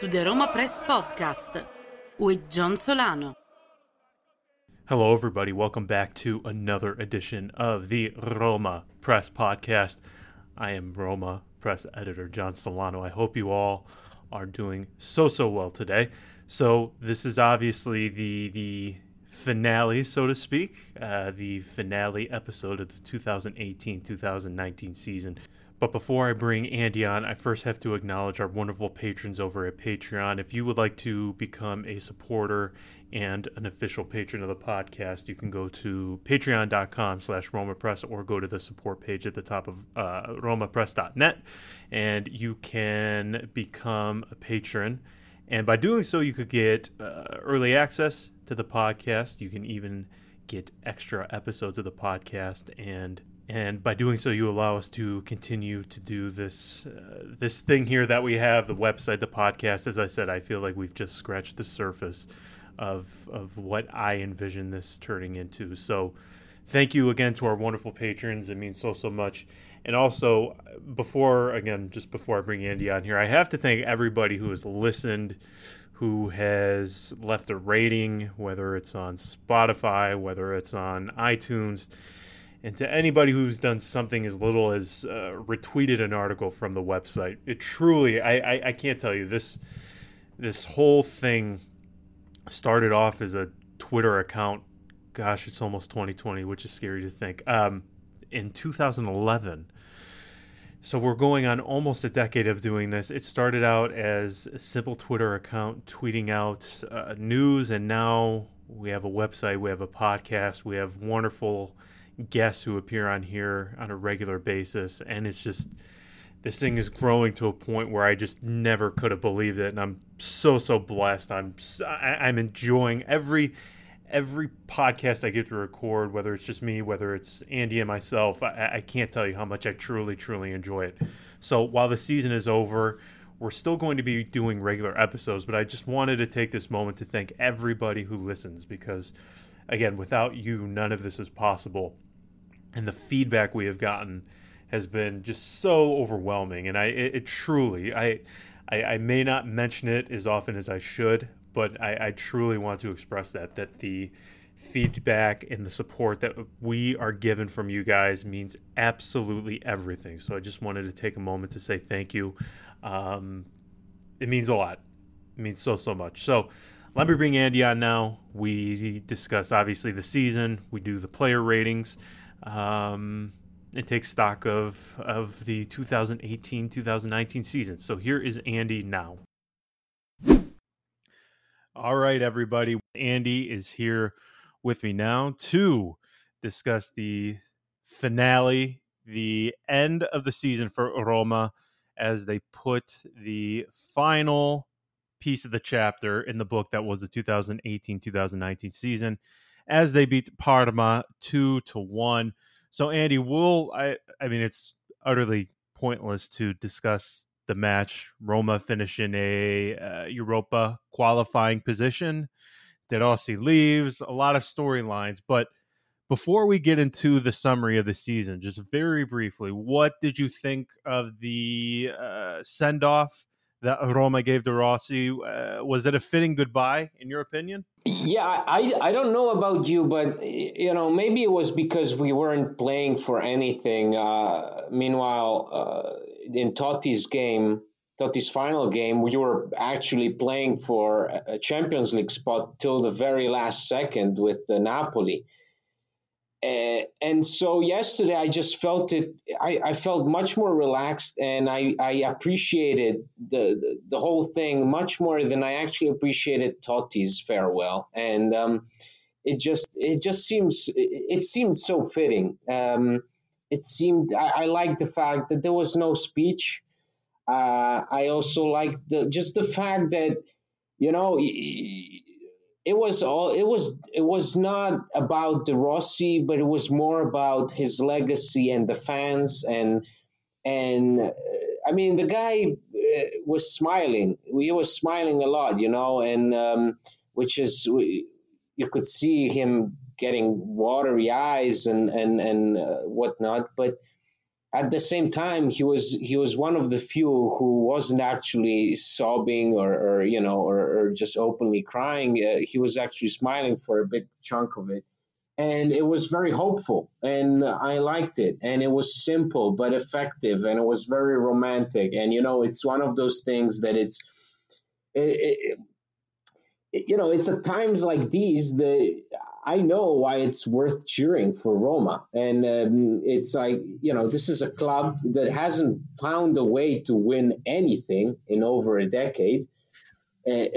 to the Roma Press Podcast with John Solano. Hello, everybody. Welcome back to another edition of the Roma Press Podcast. I am Roma Press Editor John Solano. I hope you all are doing so so well today. So this is obviously the the finale, so to speak, uh, the finale episode of the 2018-2019 season. But before I bring Andy on, I first have to acknowledge our wonderful patrons over at Patreon. If you would like to become a supporter and an official patron of the podcast, you can go to patreon.com slash romapress or go to the support page at the top of uh, romapress.net and you can become a patron. And by doing so, you could get uh, early access to the podcast. You can even get extra episodes of the podcast and and by doing so you allow us to continue to do this uh, this thing here that we have the website the podcast. As i said i feel like we've just scratched the surface of of what i envision this turning into. So thank you again to our wonderful patrons. It means so so much. And also before again just before i bring andy on here i have to thank everybody who has listened who has left a rating whether it's on spotify whether it's on itunes and to anybody who's done something as little as uh, retweeted an article from the website, it truly, I, I, I, can't tell you this. This whole thing started off as a Twitter account. Gosh, it's almost 2020, which is scary to think. Um, in 2011. So we're going on almost a decade of doing this. It started out as a simple Twitter account tweeting out uh, news, and now we have a website, we have a podcast, we have wonderful guests who appear on here on a regular basis, and it's just this thing is growing to a point where I just never could have believed it, and I'm so so blessed. I'm I'm enjoying every every podcast I get to record, whether it's just me, whether it's Andy and myself. I, I can't tell you how much I truly truly enjoy it. So while the season is over. We're still going to be doing regular episodes, but I just wanted to take this moment to thank everybody who listens because, again, without you, none of this is possible and the feedback we have gotten has been just so overwhelming. And i it, it truly I, I, I may not mention it as often as i should but I, I truly want to express that that the feedback and the support that we are given from you guys means absolutely everything. So i just wanted to take a moment to say thank you. Um, it means a lot. It means so so much. So let me bring andy on now. We discuss obviously the season. We do the player ratings um, and take stock of of the 2018-2019 season. So here is Andy now. All right, everybody. Andy is here with me now to discuss the finale, the end of the season for Roma as they put the final piece of the chapter in the book that was the 2018-2019 season as they beat Parma two to one. So Andy, will I? I mean, it's utterly pointless to discuss the match. Roma finish in a uh, Europa qualifying position. De Rossi leaves. A lot of storylines, but before we get into the summary of the season, just very briefly, what did you think of the uh, send off that Roma gave to Rossi. Uh, was it a fitting goodbye, in your opinion? Yeah, I, I don't know about you, but you know maybe it was because we weren't playing for anything. Uh, meanwhile, uh, in Totti's game, Totti's final game, we were actually playing for a Champions League spot till the very last second with the Napoli. Uh, and so yesterday I just felt it. I, I felt much more relaxed, and I, I appreciated the, the, the whole thing much more than I actually appreciated Totti's farewell. And um, it just it just seems it, it seemed so fitting. Um, it seemed I, I liked the fact that there was no speech. Uh, I also liked the just the fact that you know. It was all it was it was not about De Rossi, but it was more about his legacy and the fans and and uh, I mean the guy uh, was smiling. He was smiling a lot, you know, and um, which is you could see him getting watery eyes and and and uh, whatnot. But at the same time he was he was one of the few who wasn't actually sobbing or, or you know or, or just openly crying. Uh, he was actually smiling for a big chunk of it. And it was very hopeful and i liked it and it was simple but effective and it was very romantic. And you know it's one of those things that it's it, it, you know it's at times like these that I know why it's worth cheering for Roma. And um, it's like, you know, this is a club that hasn't found a way to win anything in over a decade. And,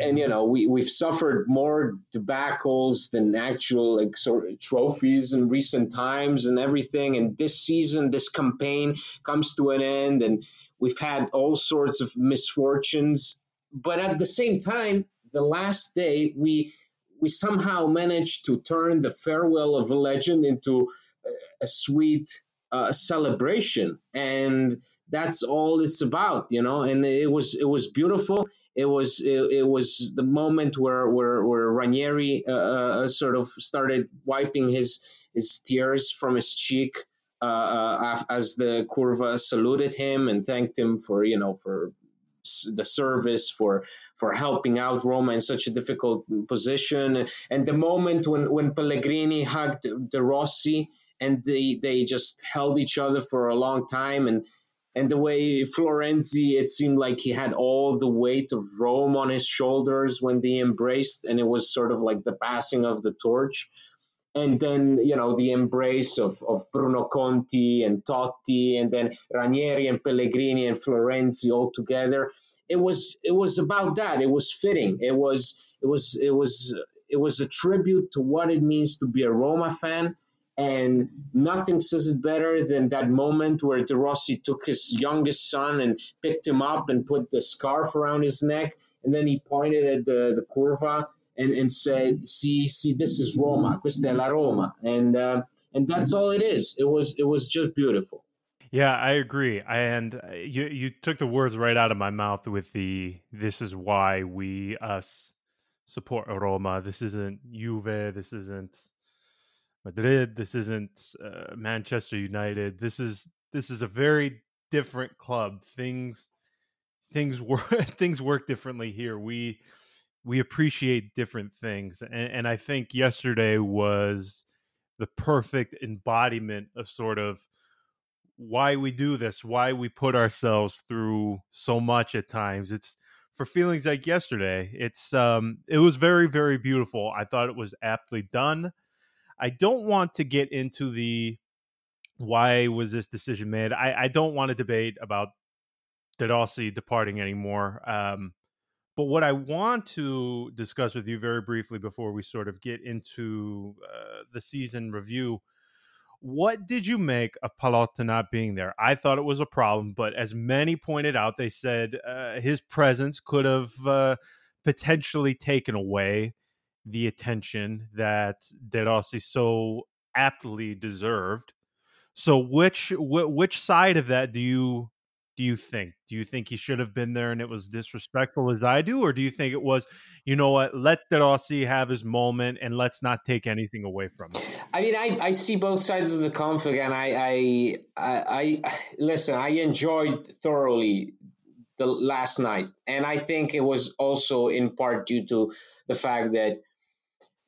and you know, we, we've suffered more debacles than actual like sort of trophies in recent times and everything. And this season, this campaign comes to an end, and we've had all sorts of misfortunes. But at the same time, the last day, we we somehow managed to turn the farewell of a legend into a sweet uh, celebration. And that's all it's about you know? And it was it was beautiful. It was it, it was the moment where where where Ranieri uh, uh, sort of started wiping his his tears from his cheek uh, uh as the curva saluted him and thanked him for you know for the service for for helping out Roma in such a difficult position. And the moment when when Pellegrini hugged De Rossi and they they just held each other for a long time and and the way Florenzi, it seemed like he had all the weight of Rome on his shoulders when they embraced, and it was sort of like the passing of the torch and then you know the embrace of, of Bruno Conti and Totti, and then Ranieri and Pellegrini and Florenzi all together. It was it was about that. It was fitting. It was it was it was it was a tribute to what it means to be a Roma fan. And nothing says it better than that moment where De Rossi took his youngest son and picked him up and put the scarf around his neck, and then he pointed at the the curva and, and said, "See, see, this is Roma. Questa è la Roma," and uh, and that's all it is. It was it was just beautiful. Yeah, I agree. And uh, you you took the words right out of my mouth with the "This is why we us support Roma. This isn't Juve. This isn't." Madrid. This isn't uh, Manchester United. This is this is a very different club. Things things work things work differently here. We we appreciate different things and, and i think yesterday was the perfect embodiment of sort of why we do this why we put ourselves through so much at times. It's for feelings like yesterday. It's um it was very very beautiful. I thought it was aptly done. I don't want to get into the why was this decision made? I i don't want to debate about De Rossi departing anymore? Um but what I want to discuss with you very briefly before we sort of get into uh, the season review, what did you make of Pallotta not being there? I thought it was a problem, but as many pointed out, they said uh, his presence could have uh, potentially taken away the attention that De Rossi so aptly deserved. So, which wh- which side of that do you do you think? Do you think he should have been there and it was disrespectful as I do? Or do you think it was, you know what, let De Rossi have his moment and let's not take anything away from him? I mean, I, I see both sides of the conflict and I, I, I, I listen, I enjoyed thoroughly the last night. And I think it was also in part due to the fact that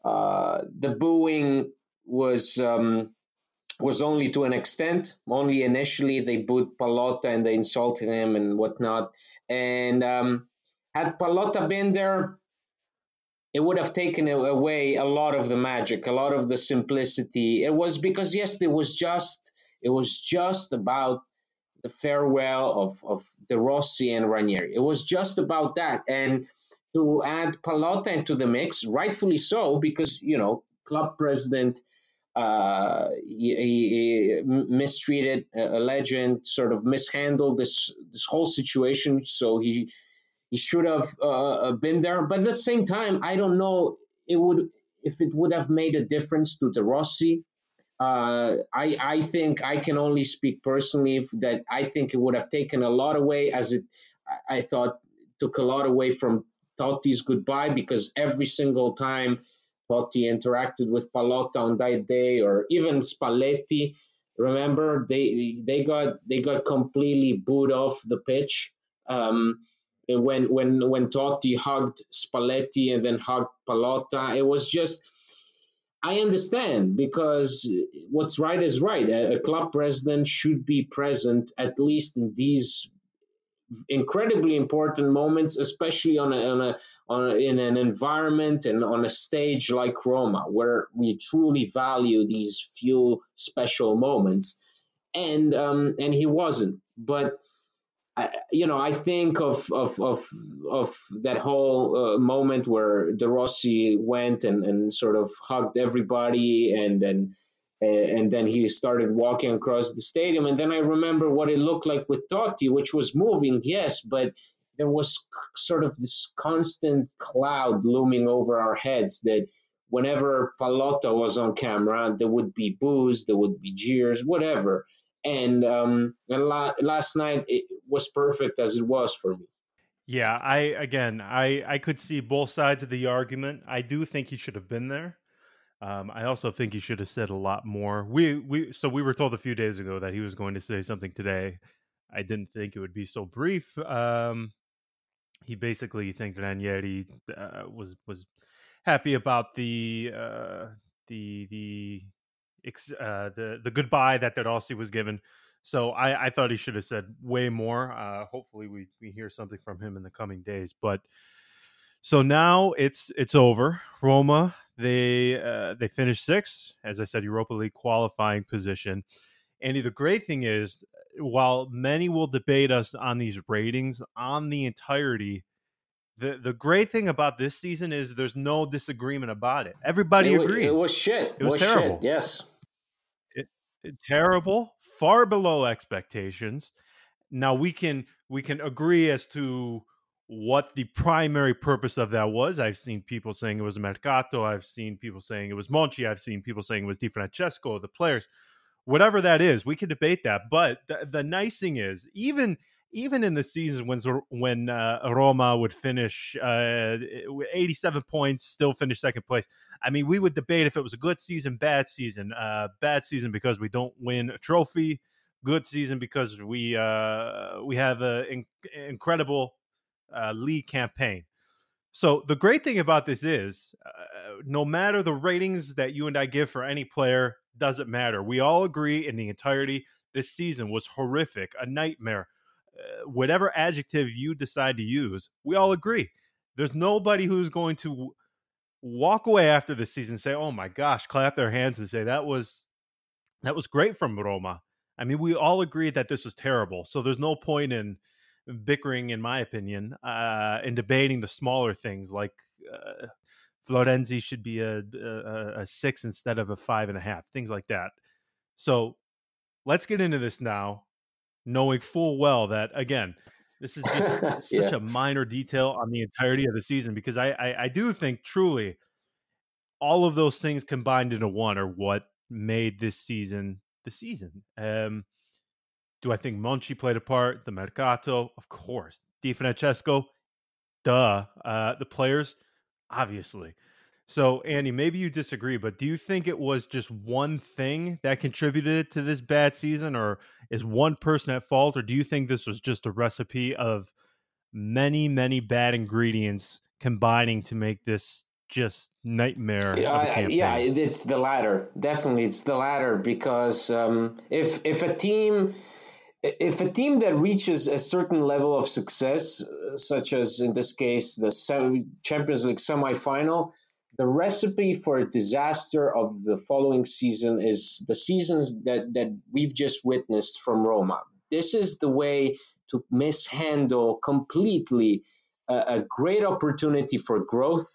uh, the booing was um, was only to an extent. Only initially they booed Pallotta and they insulted him and whatnot. And um, had Pallotta been there, it would have taken away a lot of the magic, a lot of the simplicity. It was because yes, it was just it was just about the farewell of of De Rossi and Ranieri. It was just about that, and to add Pallotta into the mix, rightfully so, because you know club president uh, he, he, mistreated a legend, sort of mishandled this this whole situation. So he he should have uh, been there. But at the same time, I don't know it would if it would have made a difference to De Rossi. Uh, I I think I can only speak personally that I think it would have taken a lot away, as it I thought took a lot away from Totti's goodbye because every single time Totti interacted with Pallotta on that day, or even Spalletti. Remember, they they got they got completely booed off the pitch. Um, when when when Totti hugged Spalletti and then hugged Pallotta. it was just. I understand because what's right is right. A, a club president should be present at least in these incredibly important moments, especially on a, on a, on a, in an environment and on a stage like Roma, where we truly value these few special moments. And um, and he wasn't, but. I, you know, I think of of of of that whole uh, moment where De Rossi went and, and sort of hugged everybody, and then and then he started walking across the stadium. And then I remember what it looked like with Totti, which was moving, yes, but there was sort of this constant cloud looming over our heads that whenever Pallotta was on camera, there would be boos, there would be jeers, whatever. And, um, and la- last night it was perfect as it was for me. Yeah, I again, I I could see both sides of the argument. I do think he should have been there. Um, I also think he should have said a lot more. We we so we were told a few days ago that he was going to say something today. I didn't think it would be so brief. Um, he basically thanked Ranieri uh, was was happy about the uh, the the uh, the the goodbye that De Rossi was given. So I, I thought he should have said way more. Uh, hopefully we we hear something from him in the coming days. But so now it's it's over. Roma they uh, they finished sixth, as I said, Europa League qualifying position. Andy, the great thing is, while many will debate us on these ratings on the entirety, the the great thing about this season is there's no disagreement about it. Everybody it agrees. it was shit. It was, was terrible. Shit. Yes, it, it, terrible, far below expectations. Now we can we can agree as to what the primary purpose of that was. I've seen people saying it was Mercato. I've seen people saying it was Monchi. I've seen people saying it was Di Francesco, the players. Whatever that is, we can debate that. But the, the nice thing is, even even in the seasons when when uh, Roma would finish uh, 87 points, still finish second place. I mean, we would debate if it was a good season, bad season. Uh, bad season because we don't win a trophy. Good season because we uh, we have an incredible uh, campaign. So the great thing about this is, uh, no matter the ratings that you and I give for any player, doesn't matter. We all agree in the entirety this season was horrific, a nightmare. Uh, whatever adjective you decide to use, we all agree. There's nobody who's going to walk away after the season say, "Oh my gosh," clap their hands and say that was that was great from Roma. I mean, we all agree that this was terrible. So there's no point in bickering, in my opinion, uh, and debating the smaller things like uh, Florenzi should be a, a, a six instead of a five and a half, things like that. So let's get into this now, knowing full well that again, this is just such yeah. a minor detail on the entirety of the season because I, I, I do think truly all of those things combined into one are what made this season the season. Um, do I think Monchi played a part? The Mercato, of course. Di Francesco, duh. Uh, the players, obviously. So, Andy, maybe you disagree, but do you think it was just one thing that contributed to this bad season, or is one person at fault, or do you think this was just a recipe of many, many bad ingredients combining to make this just nightmare? Yeah, yeah, it's the latter. Definitely, it's the latter because um, if if a team if a team that reaches a certain level of success, uh, such as in this case the Champions League semifinal, the recipe for a disaster of the following season is the seasons that, that we've just witnessed from Roma. This is the way to mishandle completely a, a great opportunity for growth,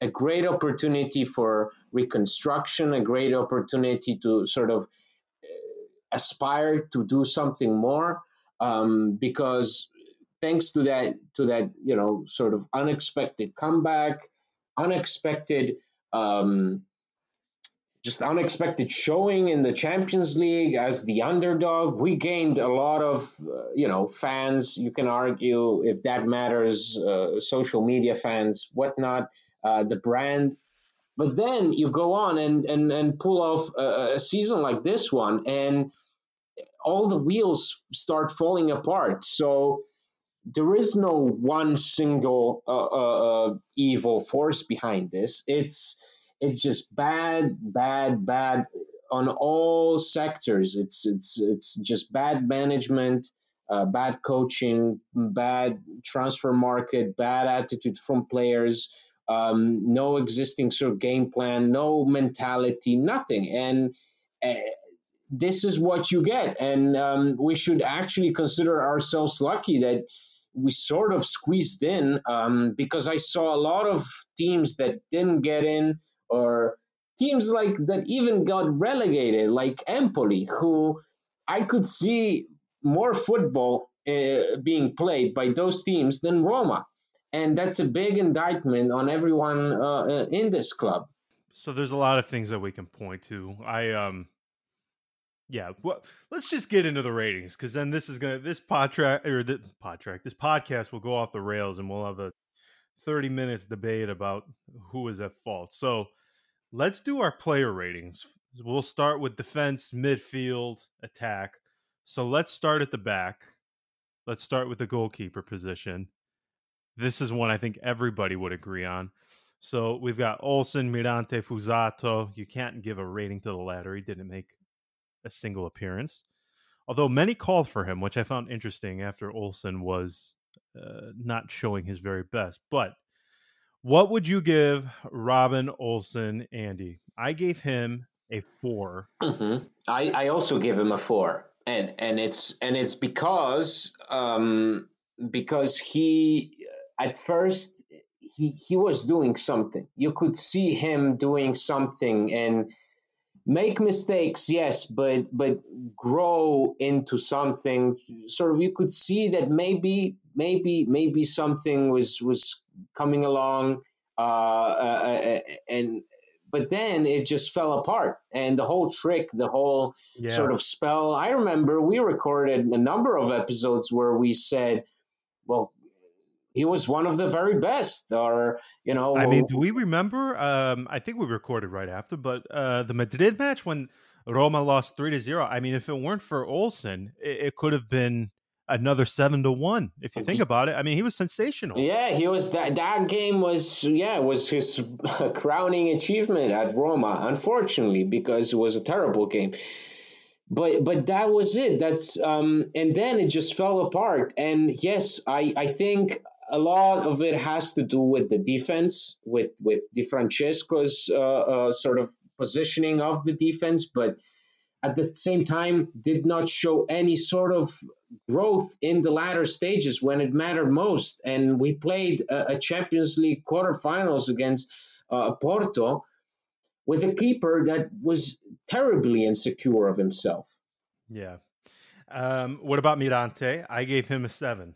a great opportunity for reconstruction, a great opportunity to sort of aspire to do something more um, because thanks to that to that you know sort of unexpected comeback unexpected um, just unexpected showing in the champions league as the underdog we gained a lot of uh, you know fans. You can argue if that matters uh, social media fans whatnot uh, the brand. But then you go on and and and pull off a, a season like this one, and all the wheels start falling apart. So there is no one single uh, uh, uh, evil force behind this. It's it's just bad, bad, bad on all sectors. It's it's it's just bad management, uh, bad coaching, bad transfer market, bad attitude from players, um, no existing sort of game plan, no mentality, nothing, and. This is what you get, and um, we should actually consider ourselves lucky that we sort of squeezed in um, because I saw a lot of teams that didn't get in or teams like that even got relegated, like Empoli, who I could see more football uh, being played by those teams than Roma. And that's a big indictment on everyone uh, uh in this club. So there's a lot of things that we can point to. I um yeah, well, let's just get into the ratings because then this is gonna this pod track or the pod track this podcast will go off the rails and we'll have a thirty minutes debate about who is at fault. So let's do our player ratings. We'll start with defense, midfield, attack. So let's start at the back. Let's start with the goalkeeper position. This is one I think everybody would agree on. So we've got Olsen, Mirante, Fuzato. You can't give a rating to the latter. He didn't make a single appearance. Although many called for him, which I found interesting after Olsen was uh, not showing his very best. But what would you give Robin Olsen, Andy? I gave him a 4 mm-hmm. I, I also give him a four, and and it's and it's because um, because he at first he he was doing something. You could see him doing something, and make mistakes yes but but grow into something sort of you could see that maybe maybe maybe something was was coming along uh, uh, uh, and but then it just fell apart and the whole trick the whole yeah. sort of spell i remember we recorded a number of episodes where we said well he was one of the very best or you know i mean do we remember um i think we recorded right after but uh the madrid match when roma lost three to zero i mean if it weren't for olsen it, it could have been another seven to one if you think about it. I mean he was sensational. Yeah he was that that game was yeah was his crowning achievement at roma unfortunately because it was a terrible game. But but that was it. That's um and then it just fell apart. And yes i i think a lot of it has to do with the defense, with with Di Francesco's uh, uh, sort of positioning of the defense, but at the same time did not show any sort of growth in the latter stages when it mattered most. And we played a, a Champions League quarterfinals against uh, Porto with a keeper that was terribly insecure of himself. Yeah. Um, what about Mirante? I gave him a seven.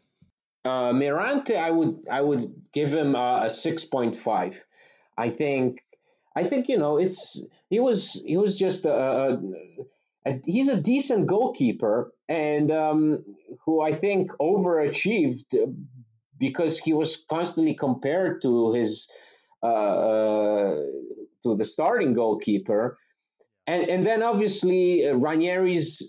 Uh, Mirante, I would I would give him a, a six point five. I think I think you know it's he was he was just a, a, a he's a decent goalkeeper and um, who I think overachieved because he was constantly compared to his uh, uh, to the starting goalkeeper. And, and then obviously uh, Ranieri's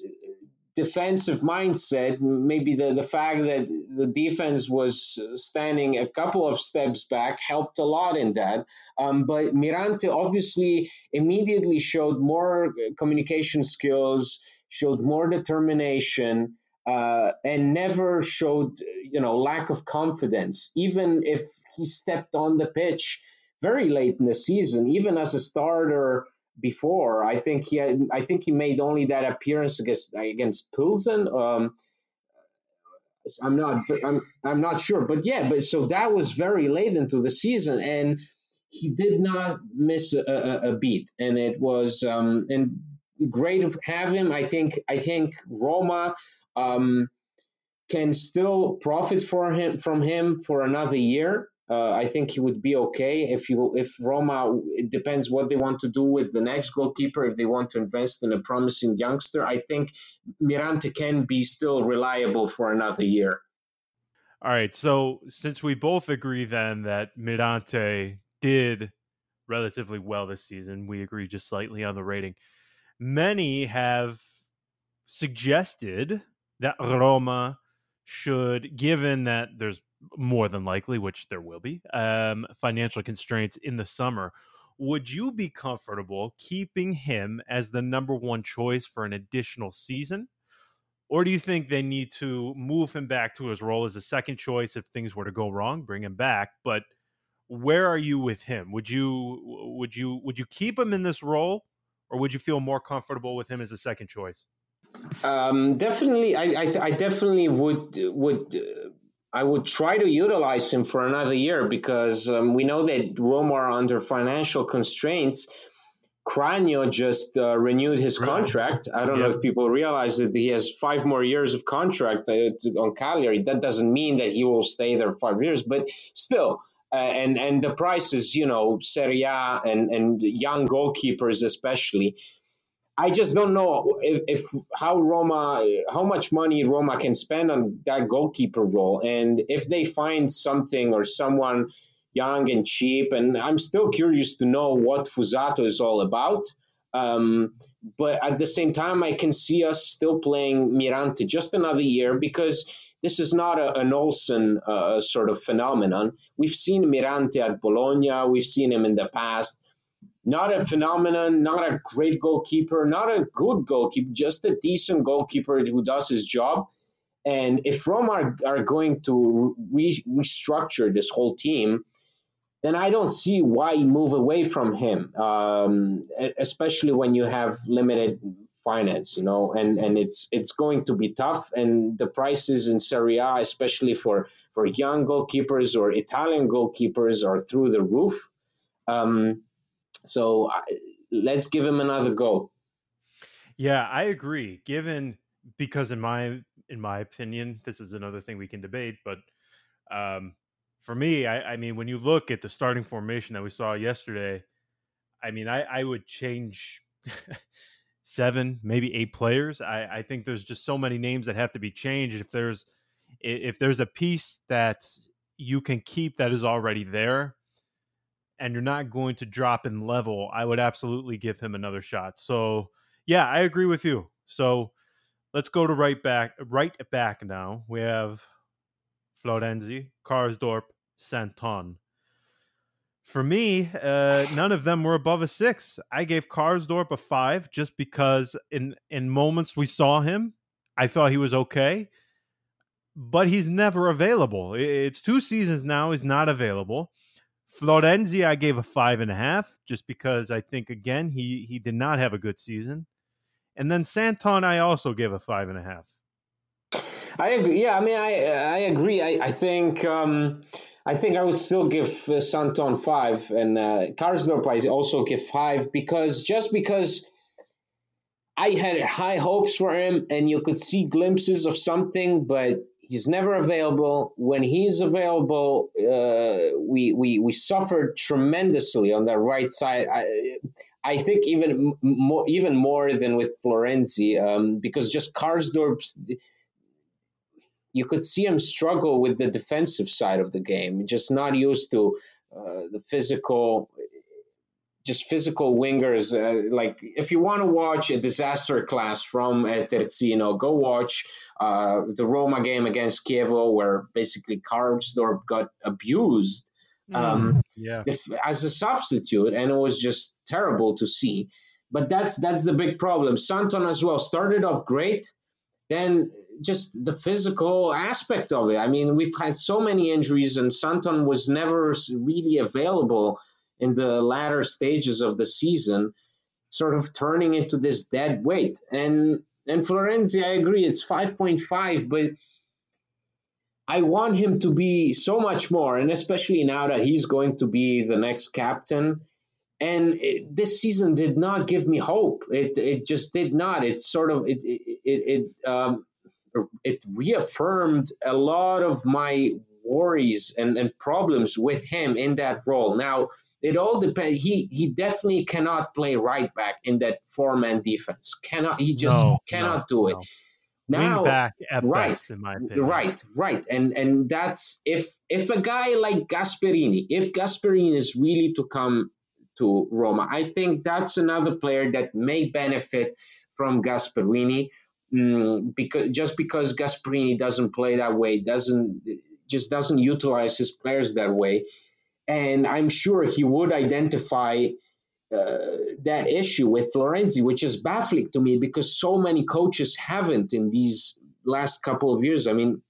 defensive mindset, maybe the, the fact that the defense was standing a couple of steps back helped a lot in that. Um, but Mirante obviously immediately showed more communication skills, showed more determination. Uh, and never showed, you know, lack of confidence. Even if he stepped on the pitch very late in the season, even as a starter, before. I think he had, I think he made only that appearance against against Pilsen. Um, I'm not I'm I'm not sure, but yeah, but so that was very late into the season, and he did not miss a, a, a beat, and it was um, and great to have him. I think I think Roma. Um, can still profit for him from him for another year. Uh, I think he would be okay if you if Roma. It depends what they want to do with the next goalkeeper. If they want to invest in a promising youngster, I think Mirante can be still reliable for another year. All right. So since we both agree then that Mirante did relatively well this season. We agree just slightly on the rating. Many have suggested that Roma should, given that there's more than likely, which there will be, um, financial constraints in the summer, would you be comfortable keeping him as the number one choice for an additional season? Or do you think they need to move him back to his role as a second choice if things were to go wrong, bring him back? But where are you with him? Would you would you would you keep him in this role, or would you feel more comfortable with him as a second choice? Um, definitely, I, I, I definitely would would uh, I would try to utilize him for another year because um, we know that Roma are under financial constraints. Cragno just uh, renewed his contract. I don't yep. know if people realize that he has five more years of contract uh, on Cagliari. That doesn't mean that he will stay there five years, but still, uh, and and the prices, you know, Serie A and and young goalkeepers especially. I just don't know if, if, how Roma, how much money Roma can spend on that goalkeeper role, and if they find something or someone young and cheap, and I'm still curious to know what Fuzato is all about. Um, but at the same time, I can see us still playing Mirante just another year because this is not a, an Olsen uh, sort of phenomenon. We've seen Mirante at Bologna, we've seen him in the past. Not a phenomenon, not a great goalkeeper, not a good goalkeeper, just a decent goalkeeper who does his job. And if Roma are, are going to re- restructure this whole team, then I don't see why move away from him, um, especially when you have limited finance, you know, and, and it's it's going to be tough. And the prices in Serie A, especially for, for young goalkeepers or Italian goalkeepers, are through the roof. Um, so I, let's give him another go. Yeah, I agree. Given because in my in my opinion, this is another thing we can debate, but um, for me, I, I mean, when you look at the starting formation that we saw yesterday, I mean, I, I would change seven, maybe eight players. I, I think there's just so many names that have to be changed. If there's if there's a piece that you can keep that is already there and you're not going to drop in level, I would absolutely give him another shot. So yeah, I agree with you. So let's go to right back right back now. We have Florenzi, Karsdorp, Santon. For me, uh, none of them were above a six. I gave Karsdorp a five just because in in moments we saw him, I thought he was okay, but he's never available. It's two seasons now; he's not available. Florenzi, I gave a five and a half just because I think again he he did not have a good season, and then Santon, I also gave a five and a half. I agree. Yeah, I mean, I I agree. I I think. Um, I think I would still give uh, Santon five, and uh, Karsdorp I also give five because just because I had high hopes for him, and you could see glimpses of something, but he's never available. When he's available, uh, we we we suffered tremendously on the right side. I, I think even more even more than with Florenzi, um, because just Karsdorp's you could see him struggle with the defensive side of the game, just not used to uh, the physical, just physical wingers. Uh, like if you want to watch a disaster class from Terzino, go watch uh, the Roma game against Chievo, where basically Karsdorp got abused. Mm, um, yeah. If, as a substitute, and it was just terrible to see. But that's that's the big problem. Santon as well started off great, then just the physical aspect of it. I mean, we've had so many injuries, and Santon was never really available in the latter stages of the season, sort of turning into this dead weight. And and Florenzi, I agree, it's five point five, but I want him to be so much more, and especially now that he's going to be the next captain. And it, this season did not give me hope. It it just did not. It sort of it it, it, it um, it reaffirmed a lot of my worries and, and problems with him in that role. Now, it all depends. He he definitely cannot play right back in that four man defense. Cannot he just no, cannot no, do it. No. Now, back right, best, in my opinion. Right, right, and and that's if if a guy like Gasperini, if Gasperini is really to come to Roma. I think that's another player that may benefit from Gasperini. Mm, because just because Gasperini doesn't play that way, doesn't just doesn't utilize his players that way, and I'm sure he would identify uh, that issue with Florenzi, which is baffling to me because so many coaches haven't in these last couple of years. I mean,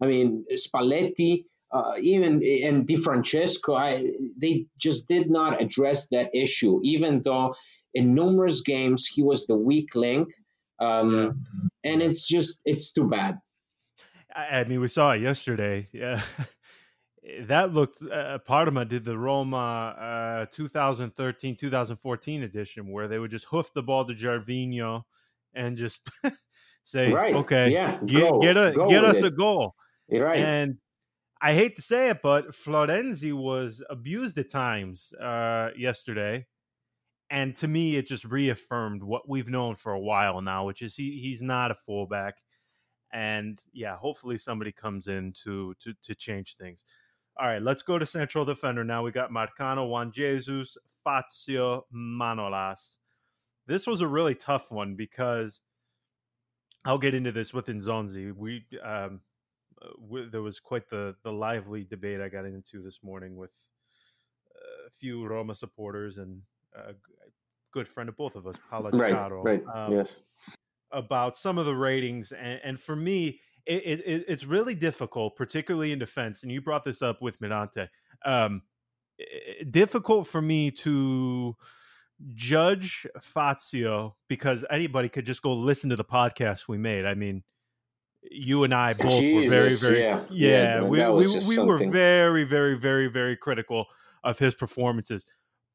I mean Spalletti, uh, even and Di Francesco, I, they just did not address that issue, even though in numerous games he was the weak link. Um, yeah. And it's just it's too bad. I mean, we saw it yesterday. Yeah. that looked uh, Parma did the Roma uh, 2013 2014 edition where they would just hoof the ball to Gervinho and just say, right. "Okay, yeah, get, go, get a get us it. a goal." Right. And I hate to say it, but Florenzi was abused at times uh, yesterday, and to me, it just reaffirmed what we've known for a while now, which is he he's not a fullback. And yeah, hopefully somebody comes in to to to change things. All right, let's go to central defender now. We got Marcano, Juan Jesus, Fazio, Manolas. This was a really tough one because I'll get into this with Nzonzi. We, um, uh, we, there was quite the the lively debate I got into this morning with a few Roma supporters and a good friend of both of us, Paolo right, Right. Um, yes. About some of the ratings, and, and for me, it, it, it's really difficult, particularly in defense. And you brought this up with Mirante. Um, difficult for me to judge Fazio because anybody could just go listen to the podcast we made. I mean, you and I both Jesus, were very, very, yeah, yeah, yeah we, we, we were very, very, very, very critical of his performances.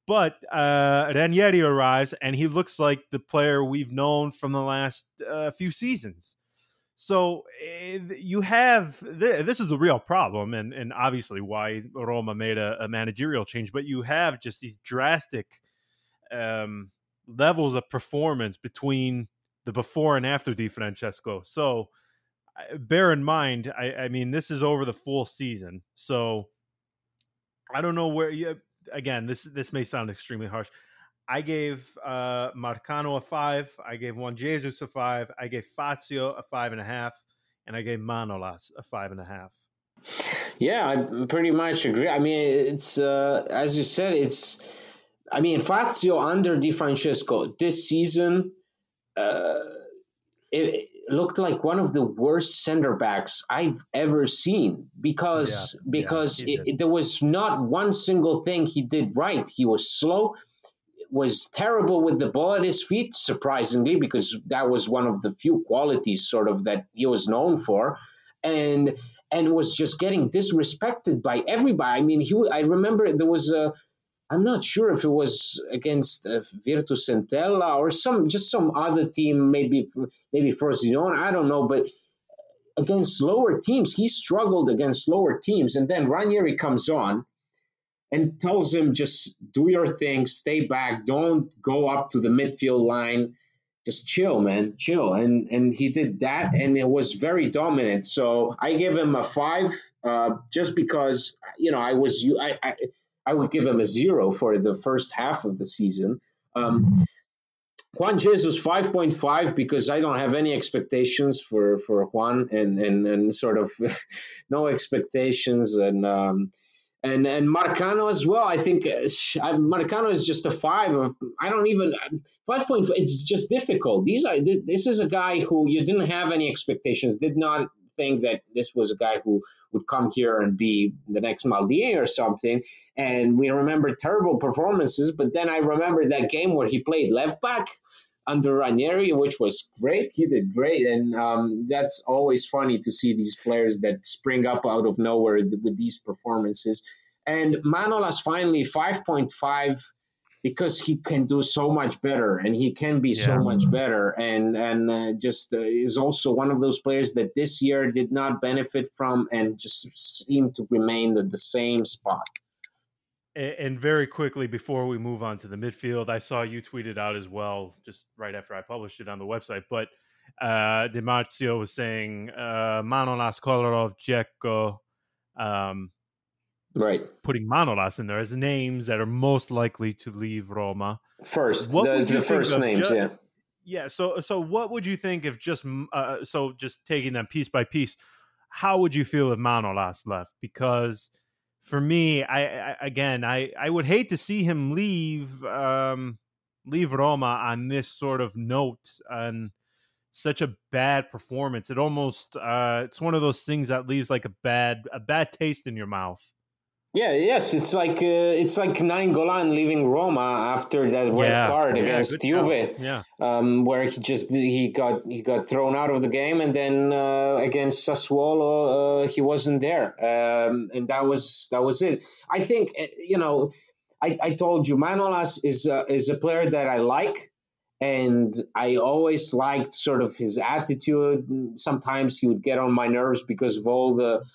But uh, Ranieri arrives, and he looks like the player we've known from the last uh, few seasons. So uh, you have th- this is the real problem, and and obviously why Roma made a, a managerial change. But you have just these drastic um, levels of performance between the before and after Di Francesco. So bear in mind, I, I mean, this is over the full season, so I don't know where you. Again, this this may sound extremely harsh. I gave uh, Marcano a five. I gave Juan Jesus a five. I gave Fazio a five and a half, and I gave Manolas a five and a half. Yeah, I pretty much agree. I mean, it's uh, as you said, it's. I mean, Fazio under Di Francesco this season, uh, it, looked like one of the worst center backs I've ever seen because yeah, because yeah, it, it, there was not one single thing he did right. He was slow was terrible with the ball at his feet, surprisingly, because that was one of the few qualities sort of that he was known for, and and was just getting disrespected by everybody. I mean, he I remember there was a. I'm not sure if it was against uh, Virtus Entella or some just some other team, maybe maybe Frosinone. I don't know, but against lower teams, he struggled against lower teams, and then Ranieri comes on and tells him just do your thing, stay back, don't go up to the midfield line, just chill, man, chill. And and he did that, and it was very dominant. So I give him a five, uh, just because you know I was you I, I I would give him a zero for the first half of the season. Um, Juan Jesus five point five because I don't have any expectations for for Juan and and and sort of no expectations and um, and and Marcano as well. I think uh, Marcano is just a five. Of, I don't even five point. It's just difficult. These are this is a guy who you didn't have any expectations. Did not think that this was a guy who would come here and be the next Maldini or something. And we remember terrible performances. But then I remember that game where he played left back under Ranieri, which was great. He did great, and um, that's always funny to see these players that spring up out of nowhere with these performances. And Manolas finally 5.5 because he can do so much better and he can be yeah. so much better and and uh, just uh, is also one of those players that this year did not benefit from and just seemed to remain at the same spot. And very quickly before we move on to the midfield, I saw you tweeted out as well, just right after I published it on the website. But uh, was saying uh, Manolas, Kolarov, Dzeko, um, right putting Manolas in there as the names that are most likely to leave Roma. First, what the, the first names, just, yeah. Yeah. So, so what would you think if just uh, so just taking them piece by piece? How would you feel if Manolas left? Because for me, I, I again, I I would hate to see him leave um, leave Roma on this sort of note and such a bad performance. It almost uh, it's one of those things that leaves like a bad a bad taste in your mouth. Yeah, yes, it's like uh, it's like Nainggolan leaving Roma after that red yeah, card yeah, against Juve, yeah. um, where he just he got he got thrown out of the game, and then uh, against Sassuolo uh, he wasn't there, um, and that was that was it. I think uh, you know, I, I told you Manolas is uh, is a player that I like, and I always liked sort of his attitude. Sometimes he would get on my nerves because of all the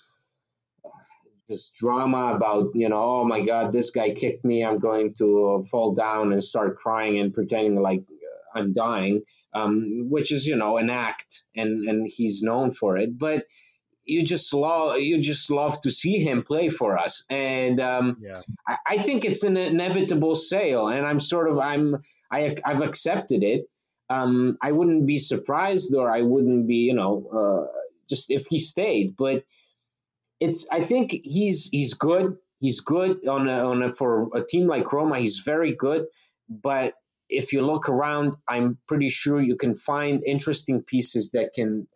this drama about you know oh my god this guy kicked me i'm going to fall down and start crying and pretending like uh, i'm dying um, which is you know an act and and he's known for it but you just love you just love to see him play for us and um, yeah. I, I, think it's an inevitable sale and i'm sort of i'm I, i've accepted it um, i wouldn't be surprised or i wouldn't be you know uh, just if he stayed but it's I think he's he's good. He's good on a, on a, for a team like Roma. He's very good, but if you look around, I'm pretty sure you can find interesting pieces that can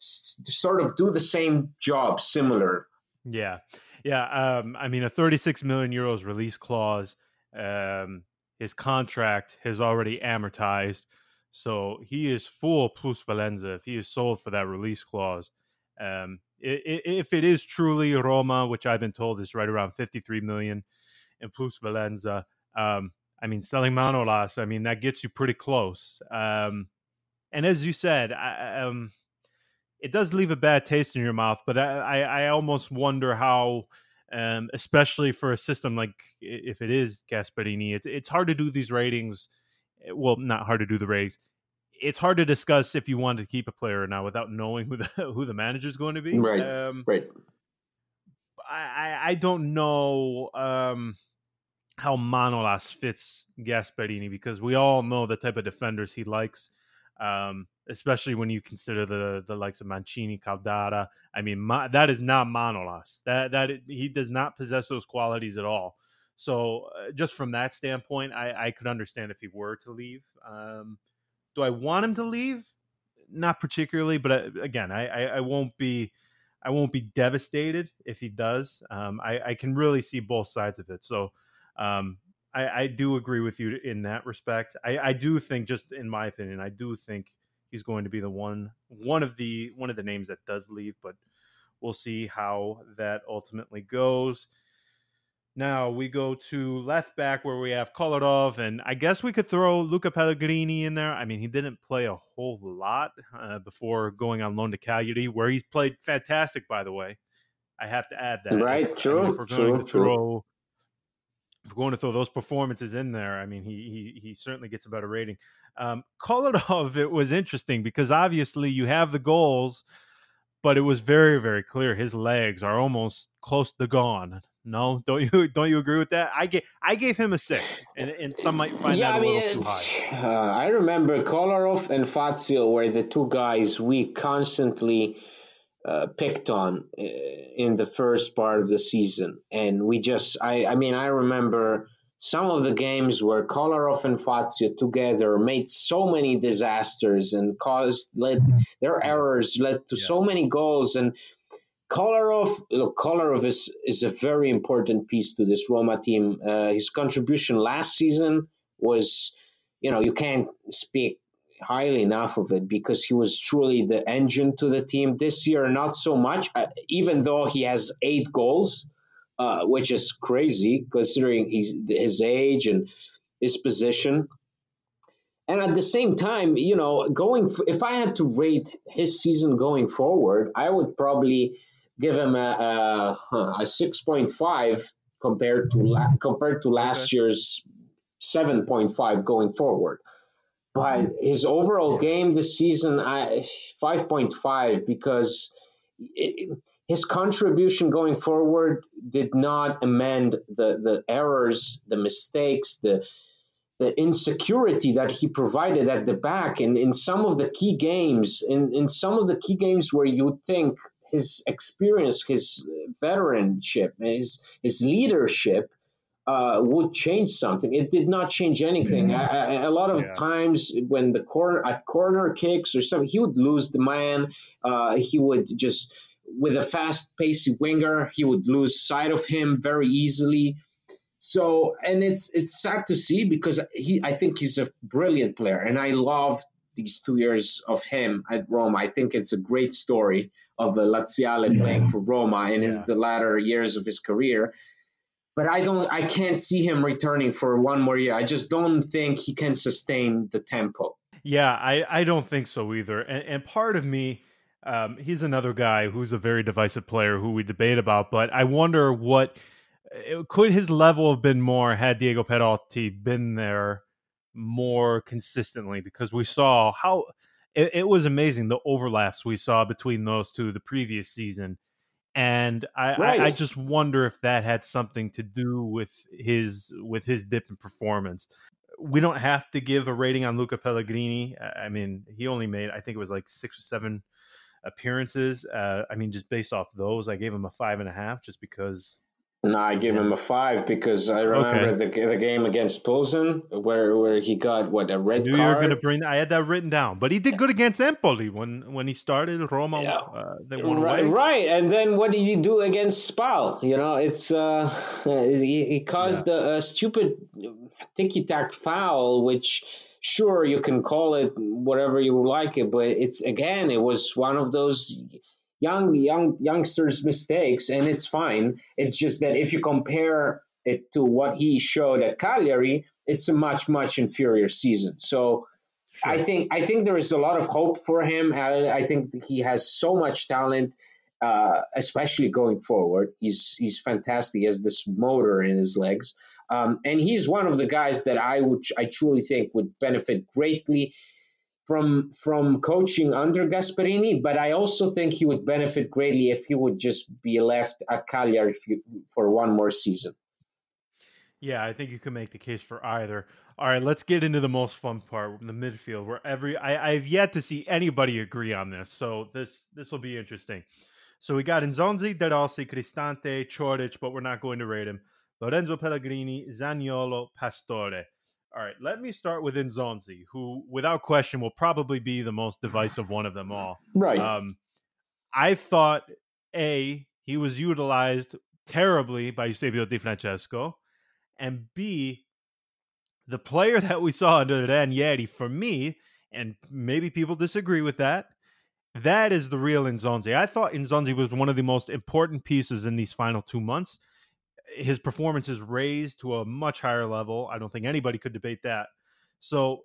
s- sort of do the same job, similar. Yeah, yeah. Um, I mean, a 36 million euros release clause. Um, his contract has already amortized, so he is full plusvalenza if he is sold for that release clause. Um, if it is truly Roma, which I've been told is right around 53 million plusvalenza, um, I mean, selling Manolas, I mean, that gets you pretty close. Um, and as you said, I, um, it does leave a bad taste in your mouth, but I, I, I almost wonder how, um, especially for a system like if it is Gasperini, it's, it's hard to do these ratings. Eh, well, not hard to do the ratings it's hard to discuss if you want to keep a player or not without knowing who the who the manager is going to be. Right. Um, right. I I don't know um, how Manolas fits Gasperini because we all know the type of defenders he likes. Um, especially when you consider the the likes of Mancini, Caldara. I mean, Ma, that is not Manolas. That that he does not possess those qualities at all. So, uh, just from that standpoint, I, I could understand if he were to leave. Um, do I want him to leave? Not particularly, but uh, again, I, I, I won't be I won't be devastated if he does. Um, I, I can really see both sides of it. So um, I, I do agree with you in that respect. I, I do think, just in my opinion, I do think he's going to be the one one of the one of the names that does leave, but we'll see how that ultimately goes. Now we go to left back where we have Kolarov, and I guess we could throw Luca Pellegrini in there. I mean, he didn't play a whole lot uh, before going on loan to Cagliari, where he's played fantastic, by the way. I have to add that. Right, true, I mean, if we're true, going to true. throw, if we're going to throw those performances in there, I mean, he he he certainly gets a better rating. Um, Kolarov, it was interesting because obviously you have the goals, but it was very very clear his legs are almost close to gone no, don't you don't you agree with that? I gave I gave him a six, and, and some might find yeah, that a I mean, little too high. Uh, I remember Kolarov and Fazio were the two guys we constantly uh, picked on uh, in the first part of the season, and we just I I mean I remember some of the games where Kolarov and Fazio together made so many disasters and caused led their errors led to yeah. so many goals and Kolarov, look, Kolarov is, is a very important piece to this Roma team. Uh, his contribution last season was, you know, you can't speak highly enough of it because he was truly the engine to the team. This year, not so much, uh, even though he has eight goals, uh, which is crazy considering his, his age and his position. And at the same time, you know, going if I had to rate his season going forward, I would probably give him a, a, a 6.5 compared to la- compared to last okay. year's 7.5 going forward. But his overall game this season, I 5.5 because it, his contribution going forward did not amend the the errors, the mistakes, the the insecurity that he provided at the back and in some of the key games in, in some of the key games where you think his experience his veteranship his his leadership uh, would change something it did not change anything mm-hmm. I, I, a lot of yeah. times when the corner at corner kicks or something he would lose the man uh, he would just with a fast pacey winger he would lose sight of him very easily so, and it's it's sad to see because he, I think he's a brilliant player, and I love these two years of him at Roma. I think it's a great story of a Laziale yeah. playing for Roma in his yeah. the latter years of his career. But I don't, I can't see him returning for one more year. I just don't think he can sustain the tempo. Yeah, I, I don't think so either. And, and part of me, um, he's another guy who's a very divisive player who we debate about. But I wonder what could his level have been more had Diego Perotti been there more consistently? Because we saw how it, it, was amazing the overlaps we saw between those two the previous season. And I, right. I, I, just wonder if that had something to do with his with his dip in performance. We don't have to give a rating on Luca Pellegrini. I mean, he only made I think it was like six or seven appearances. Uh, I mean, just based off those, I gave him a five and a half, just because no, I give yeah. him a five because I remember okay. the the game against Pilsen where where he got what a red knew card. You were going to bring. I had that written down, but he did good against Empoli when when he started Roma. Yeah. Uh, they won right, away. right, and then what did he do against Spal? You know, it's uh, he, he caused yeah. a, a stupid ticky tack foul, which sure you can call it whatever you like it, but it's again it was one of those young young youngsters' mistakes, and it's fine. It's just that if you compare it to what he showed at Cagliari, it's a much much inferior season. So. Sure. I think I think there is a lot of hope for him. I, I think he has so much talent, uh, especially going forward. He's he's fantastic. He has this motor in his legs, um, and he's one of the guys that I would I truly think would benefit greatly from from coaching under Gasperini, but I also think he would benefit greatly if he would just be left at Cagliari for one more season. Yeah, I think you can make the case for either. All right, let's get into the most fun part, the midfield, where every I, I've yet to see anybody agree on this, so this this will be interesting. So we got Nzonzi, De Rossi, Cristante, Coric, but we're not going to rate him. Lorenzo Pellegrini, Zaniolo, Pastore. All right, let me start with Nzonzi, who, without question, will probably be the most divisive one of them all. Right. Um, I thought a he was utilized terribly by Eusebio Di Francesco, and b the player that we saw under Ranieri for me, and maybe people disagree with that. That is the real Nzonzi. I thought Nzonzi was one of the most important pieces in these final two months his performance is raised to a much higher level. I don't think anybody could debate that. So,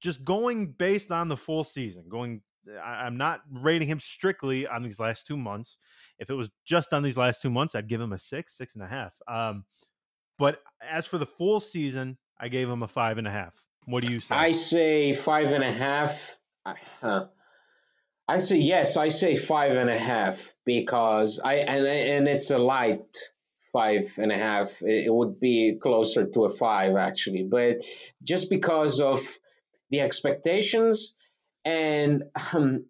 just going based on the full season, going, I, am not rating him strictly on these last two months. If it was just on these last two months, I'd give him a six, six and a half. Um, but as for the full season, I gave him a five and a half. What do you say? I say five and a half. I say yes. I say five and a half because I and and it's a light five and a half. It would be closer to a five actually, but just because of the expectations and um,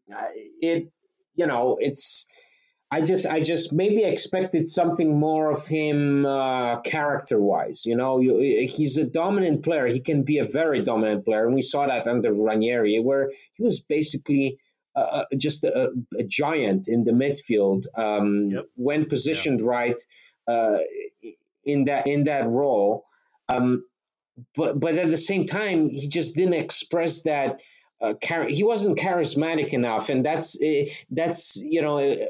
it, you know, it's. I just, I just maybe expected something more of him uh, character-wise. You know, you, he's a dominant player. He can be a very dominant player, and we saw that under Ranieri, where he was basically uh, just a, a, giant in the midfield um, yep. when positioned right uh, in that in that role. Um, but but at the same time, he just didn't express that. Uh, char- he wasn't charismatic enough, and that's uh, that's you know uh,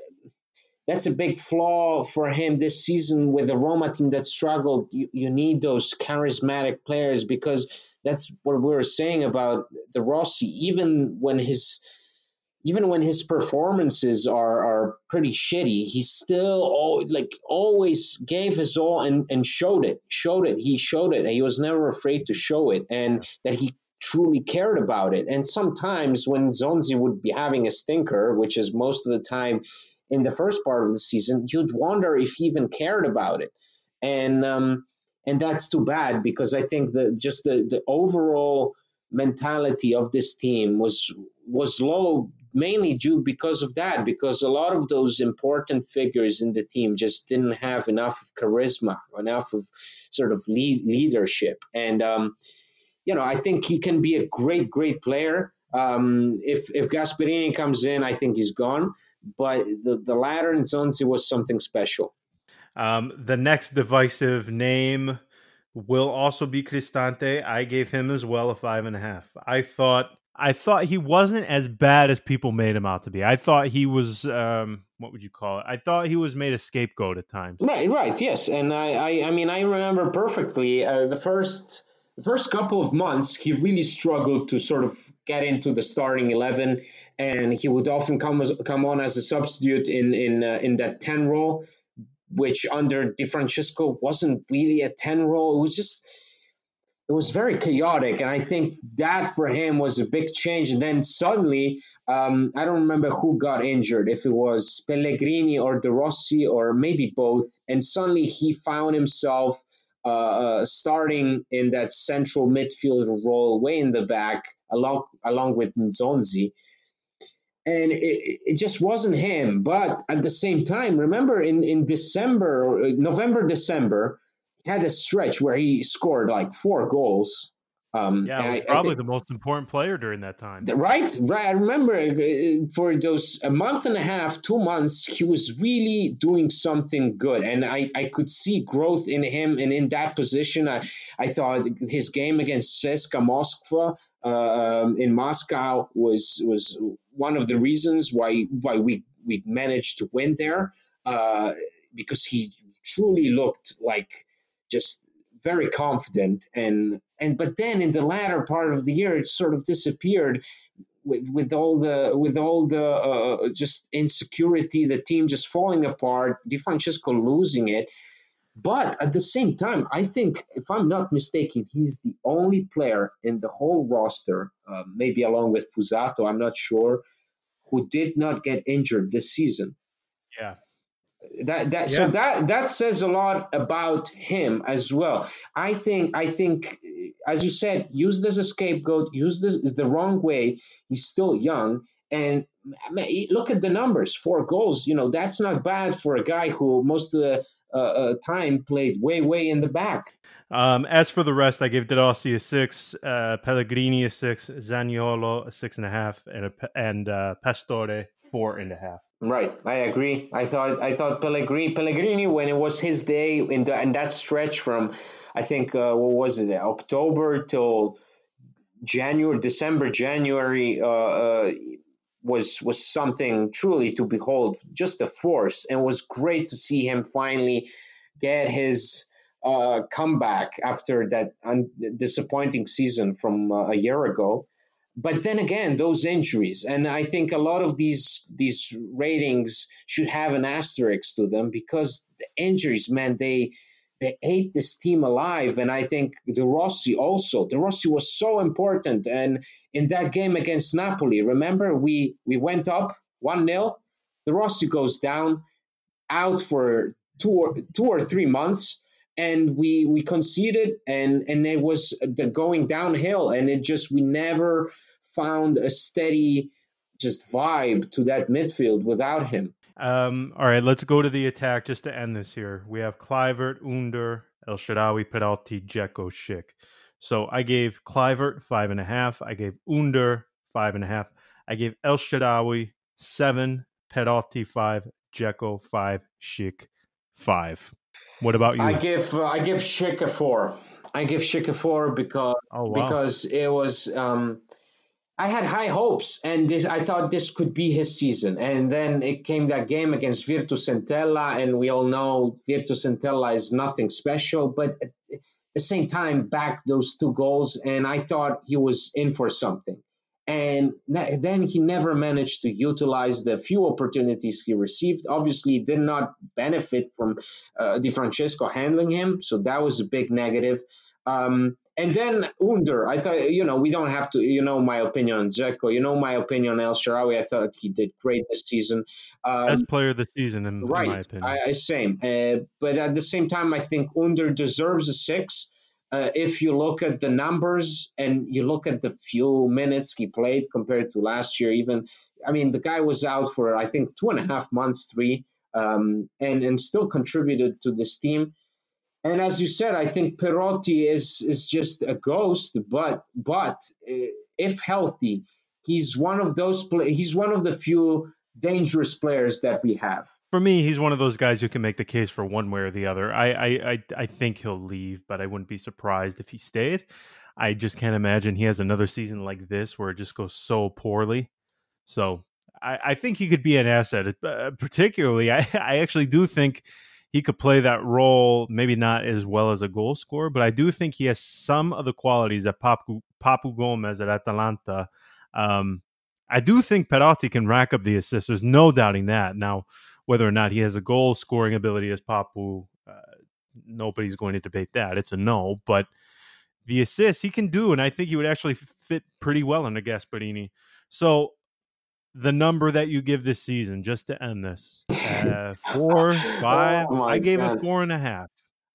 that's a big flaw for him this season with the Roma team that struggled. You, you need those charismatic players because that's what we were saying about De Rossi. Even when his even when his performances are are pretty shitty, he still all, like always gave his all and, and showed it. Showed it. He showed it. and He was never afraid to show it, and that he truly cared about it. And sometimes when Nzonzi would be having a stinker, which is most of the time in the first part of the season, you'd wonder if he even cared about it. And um, and that's too bad because I think that just the, the overall mentality of this team was was low mainly due because of that because a lot of those important figures in the team just didn't have enough of charisma enough of sort of lead, leadership and um, you know i think he can be a great great player um, if if gasperini comes in i think he's gone but the the latter in Zonzi was something special um, the next divisive name will also be Cristante. I gave him as well a five and a half. I thought I thought he wasn't as bad as people made him out to be. I thought he was um, what would you call it? I thought he was made a scapegoat at times. Right, right, yes, and I, I, I mean, I remember perfectly uh, the first, the first couple of months. He really struggled to sort of get into the starting eleven, and he would often come as, come on as a substitute in in uh, in that ten role which under Di Francesco wasn't really a 10 role. It was just, it was very chaotic. And I think that for him was a big change. And then suddenly, um, I don't remember who got injured, if it was Pellegrini or De Rossi or maybe both. And suddenly he found himself uh, uh starting in that central midfield role way in the back along, along with Nzonzi and it, it just wasn't him. But at the same time, remember in in December, November, December, had a stretch where he scored like four goals um, yeah, I, probably I think, the most important player during that time. Right, right. I remember uh, for those a month and a half, two months, he was really doing something good, and I, I could see growth in him. And in that position, I, I thought his game against CSKA Moskva uh, um, in Moscow was was one of the reasons why why we we managed to win there uh, because he truly looked like just very confident. And and but then in the latter part of the year it sort of disappeared with with all the with all the uh, just insecurity the team just falling apart Di Francesco losing it. But at the same time I think if I'm not mistaken he's the only player in the whole roster uh, maybe along with Fuzato I'm not sure who did not get injured this season. Yeah that that yeah. so that that says a lot about him as well. I think i think as you said as a scapegoat use this is the wrong way. He's still young. And look at the numbers. Four goals you know that's not bad for a guy who most of the uh, uh, time played way way in the back. Um, as for the rest, I gave De Rossi a six, uh, Pellegrini a six, Zaniolo a six and a half, and a, and uh, Pastore four and a half. Right, I agree. I thought I thought Pellegrini Pellegrini when it was his day in the in that stretch from I think uh, what was it October till January December January uh, uh, was was something truly to behold just a force and it was great to see him finally get his uh, comeback after that un- disappointing season from uh, a year ago but then again those injuries and i think a lot of these these ratings should have an asterisk to them because the injuries man they they ate this team alive. And i think de rossi also de rossi was so important. And in that game against napoli remember we we went up 1-0 de rossi goes down out for two or two or three months and we we conceded and and it was the going downhill and it just we never found a steady just vibe to that midfield without him. Um, all right, let's go to the attack just to end this here. We have Kluivert, Under, El Shaarawy, Perotti, Dzeko, Schick. So I gave Kluivert five and a half. I gave Under five and a half. I gave El Shaarawy seven, Perotti five, Dzeko five, Schick five. What about you? I give uh, I give Schick a four. I give Schick a four because oh, wow. because it was um, I had high hopes, and this, I thought this could be his season. And then it came that game against Virtus Entella, and we all know Virtus Entella is nothing special. But at the same time, back those two goals, and I thought he was in for something. And then he never managed to utilize the few opportunities he received. Obviously, did not benefit from uh, Di Francesco handling him, so that was a big negative. Um, and then Under, I thought, you know, we don't have to, you know, my opinion on Dzeko, you know, my opinion on El Shaarawy. I thought he did great this season. Um, Best player of the season, in, right, in my opinion. I, I same. Uh, but at the same time, I think Under deserves a six. Uh, if you look at the numbers and you look at the few minutes he played compared to last year, even, I mean, the guy was out for, I think, two and a half months, three, um, and, and still contributed to this team. And as you said, I think Perotti is is just a ghost. But but uh, if healthy, he's one of those. Play- he's one of the few dangerous players that we have. For me, he's one of those guys who can make the case for one way or the other. I I I, I think he'll leave, but I wouldn't be surprised if he stayed. I just can't imagine he has another season like this where it just goes so poorly. So I, I think he could be an asset. Uh, particularly, I, I actually do think he could play that role, maybe not as well as a goal scorer, but I do think he has some of the qualities that Papu, Papu Gomez at Atalanta. Um, I do think Perotti can rack up the assists. There's no doubting that. Now, whether or not he has a goal scoring ability as Papu, uh, nobody's going to debate that. It's a no, but the assists he can do, and I think he would actually fit pretty well under Gasperini. So the number that you give this season just to end this? Uh, four, five. Oh I gave God. it four and a half.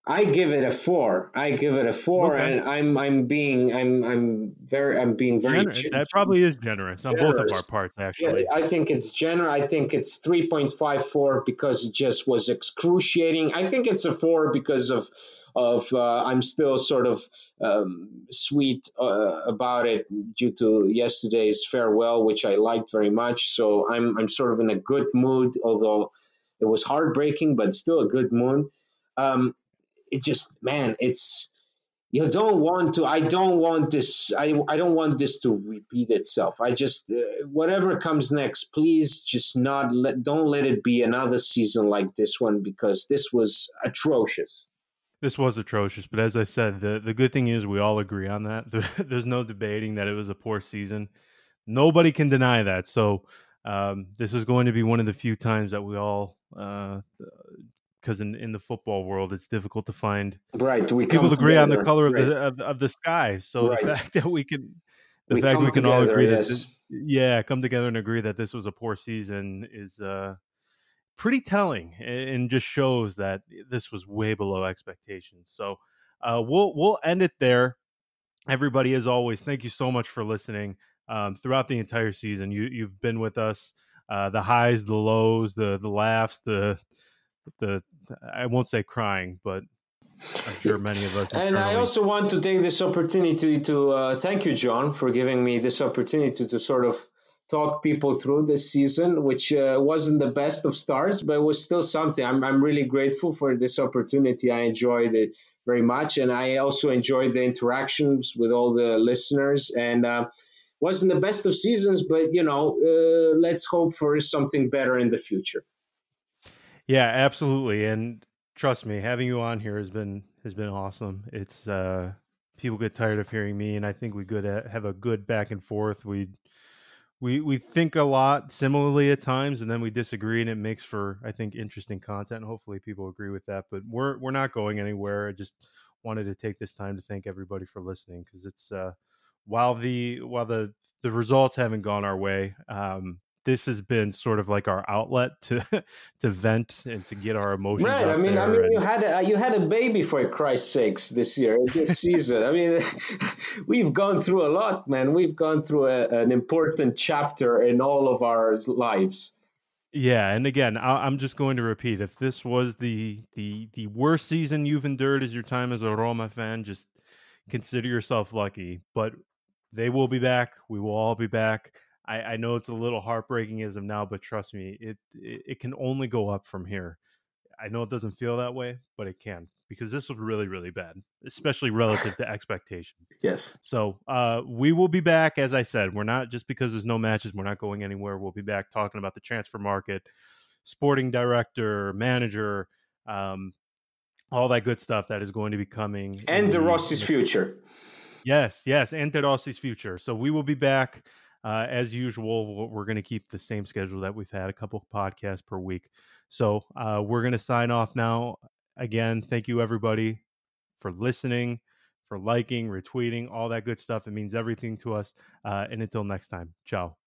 I give it a four. I give it a four, okay. and I'm I'm being I'm I'm very I'm being very generous. that probably is generous on generous. both of our parts. Actually, yeah, I think it's generous. I think it's three point five four because it just was excruciating. I think it's a four because of of uh, I'm still sort of um, sweet uh, about it due to yesterday's farewell, which I liked very much. So I'm I'm sort of in a good mood, although it was heartbreaking, but still a good mood. Um, it just man, it's you don't want to i don't want this i, I don't want this to repeat itself i just uh, whatever comes next please just not let don't let it be another season like this one because this was atrocious this was atrocious, but as I said, the the good thing is we all agree on that. There's no debating that it was a poor season. Nobody can deny that. So um, this is going to be one of the few times that we all, because in in the football world, it's difficult to find right. We people agree together. on the color right. of the of, of, the sky. So right. the fact that we can, the we fact we can together, all agree yes. that, this, yeah, come together and agree that this was a poor season is uh, pretty telling and just shows that this was way below expectations. So uh, we'll we'll end it there. Everybody, as always, thank you so much for listening um, throughout the entire season. You you've been with us, uh, the highs, the lows, the the laughs, the the I won't say crying, but I'm sure many of us. And I also want to take this opportunity to uh, thank you, John, for giving me this opportunity to sort of talk people through this season, which uh, wasn't the best of starts, but it was still something. I'm, I'm really grateful for this opportunity. I enjoyed it very much. And I also enjoyed the interactions with all the listeners. And uh, wasn't the best of seasons, but, you know, uh, let's hope for something better in the future. Yeah, absolutely. And trust me, having you on here has been has been awesome. It's uh people get tired of hearing me and I think we good have a good back and forth. We we we think a lot similarly at times and then we disagree and it makes for i think interesting content hopefully people agree with that but we're we're not going anywhere i just wanted to take this time to thank everybody for listening because it's uh while the while the the results haven't gone our way um this has been sort of like our outlet to to vent and to get our emotions. Right. I mean, I mean, and... you had a, you had a baby for Christ's sakes this year, this season. I mean, we've gone through a lot, man. We've gone through a, an important chapter in all of our lives. Yeah, and again, I, am just going to repeat: if this was the the the worst season you've endured as your time as a Roma fan, just consider yourself lucky. But they will be back. We will all be back. I, I know it's a little heartbreaking as of now, but trust me, it, it it can only go up from here. I know it doesn't feel that way, but it can because this was really really bad, especially relative to expectations. Yes. So uh, we will be back. As I said, we're not just because there's no matches, we're not going anywhere. We'll be back talking about the transfer market, sporting director, manager, um, all that good stuff that is going to be coming, and De Rossi's future. Yes, yes, and De Rossi's future. So we will be back. Uh, as usual, we're going to keep the same schedule that we've had a couple podcasts per week. So uh, we're going to sign off now. Again, thank you everybody for listening, for liking, retweeting, all that good stuff. It means everything to us. Uh, and until next time, ciao.